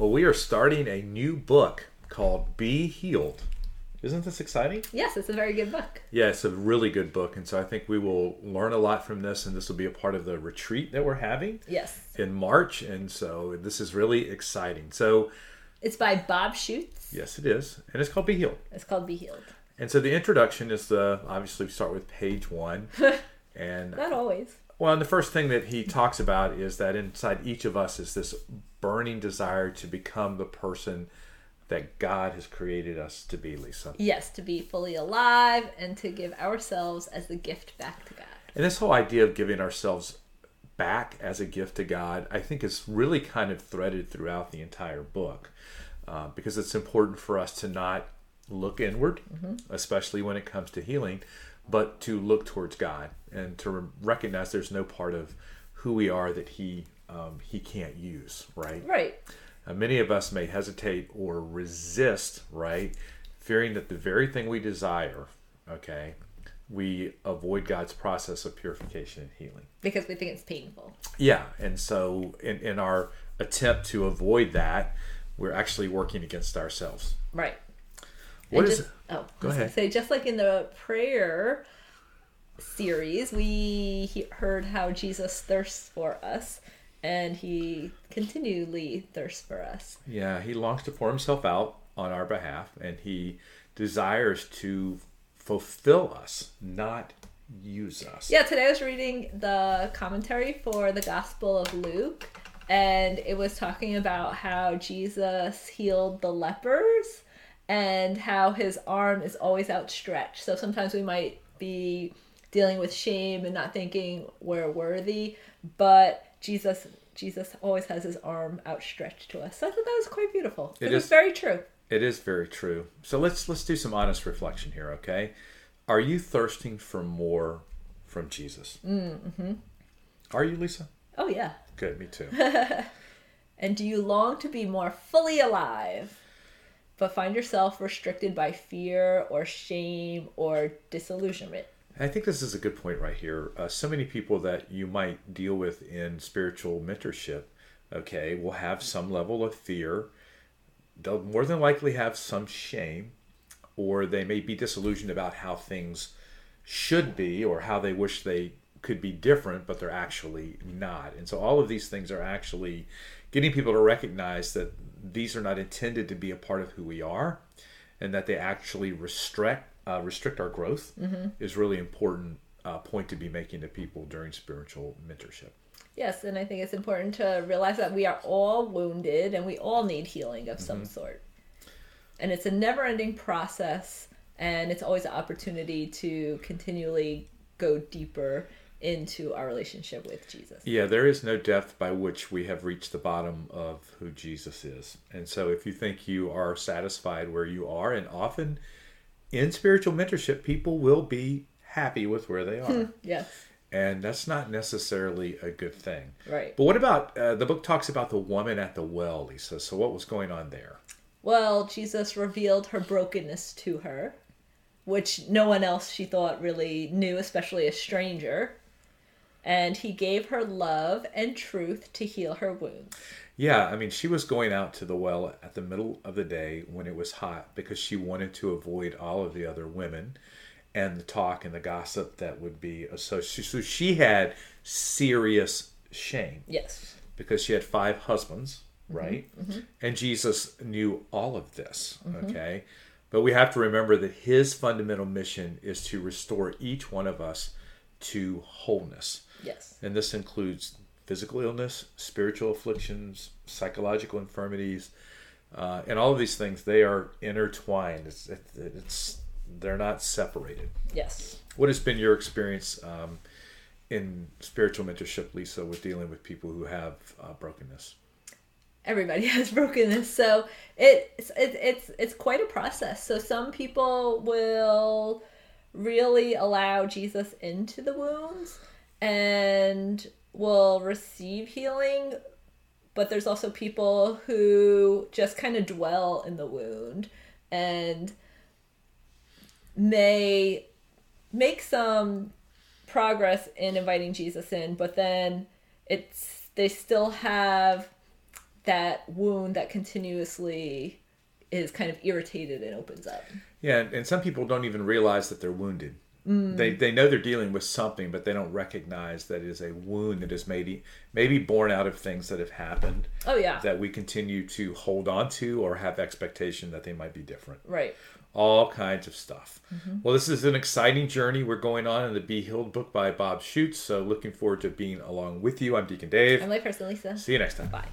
Well, we are starting a new book called Be Healed. Isn't this exciting? Yes, it's a very good book. Yeah, it's a really good book. And so I think we will learn a lot from this, and this will be a part of the retreat that we're having Yes. in March. And so this is really exciting. So, It's by Bob Schuchts. yes, it is. And it's called Be Healed. It's called Be Healed. And so the introduction is the obviously we start with page one. and Not always. Well, and the first thing that he talks about is that inside each of us is this burning desire to become the person that God has created us to be, Lisa. Yes, to be fully alive and to give ourselves as the gift back to God. And this whole idea of giving ourselves back as a gift to God, I think is really kind of threaded throughout the entire book uh, because it's important for us to not look inward, especially when it comes to healing, but to look towards God and to re- recognize there's no part of who we are that He um, He can't use, right? Right. Uh, many of us may hesitate or resist, right? Fearing that the very thing we desire, okay, we avoid God's process of purification and healing. Because we think it's painful. Yeah, and so in, in our attempt to avoid that, we're actually working against ourselves. Right. What And is just, Oh, Go I was gonna ahead. Say just like in the prayer series, we he- heard how Jesus thirsts for us, and he continually thirsts for us. Yeah, he longs to pour himself out on our behalf, and he desires to fulfill us, not use us. Yeah, today I was reading the commentary for the Gospel of Luke, and it was talking about how Jesus healed the lepers and how his arm is always outstretched. So sometimes we might be dealing with shame and not thinking we're worthy, but Jesus Jesus always has his arm outstretched to us. So I thought that was quite beautiful. It It, was very true. It is very true. So let's let's do some honest reflection here, okay? Are you thirsting for more from Jesus? Mm-hmm. Are you, Lisa? Oh yeah. Good, me too. And do you long to be more fully alive, but find yourself restricted by fear or shame or disillusionment? I think this is a good point right here. Uh, so many people that you might deal with in spiritual mentorship, okay, will have some level of fear. They'll more than likely have some shame, or they may be disillusioned about how things should be or how they wish they could be different, but they're actually not. And so all of these things are actually getting people to recognize that these are not intended to be a part of who we are, and that they actually restrict uh, restrict our growth is really important uh, point to be making to people during spiritual mentorship. Yes, and I think it's important to realize that we are all wounded and we all need healing of some sort. And it's a never ending process, and it's always an opportunity to continually go deeper into our relationship with Jesus. Yeah, there is no depth by which we have reached the bottom of who Jesus is. And so if you think you are satisfied where you are, and often in spiritual mentorship, people will be happy with where they are. Yes, and that's not necessarily a good thing. right. But what about uh, the book talks about the woman at the well, Lisa? So what was going on there? Well, Jesus revealed her brokenness to her, which no one else she thought really knew, especially a stranger. And he gave her love and truth to heal her wounds. Yeah, I mean, she was going out to the well at the middle of the day when it was hot because she wanted to avoid all of the other women and the talk and the gossip that would be associated. So she had serious shame Yes. because she had five husbands, mm-hmm, right? Mm-hmm. And Jesus knew all of this, mm-hmm. okay? But we have to remember that his fundamental mission is to restore each one of us to wholeness. Yes. And this includes physical illness, spiritual afflictions, psychological infirmities, uh, and all of these things. They are intertwined. It's, it, it's they're not separated. Yes. What has been your experience um, in spiritual mentorship, Lisa, with dealing with people who have uh, brokenness? everybody has brokenness so it's it, it's it's quite a process so some people will really allow jesus into the wounds and will receive healing but there's also people who just kind of dwell in the wound and may make some progress in inviting jesus in but then it's they still have that wound that continuously is kind of irritated and opens up. Yeah, and, some people don't even realize that they're wounded. They, mm. they know they're dealing with something, but they don't recognize that it is a wound that is maybe maybe born out of things that have happened Oh yeah. that we continue to hold on to or have expectation that they might be different. right. All kinds of stuff. Mm-hmm. Well, this is an exciting journey we're going on in the Be Healed book by Bob Schuchts. So looking forward to being along with you. I'm Deacon Dave. I'm like person Lisa. See you next time. Bye.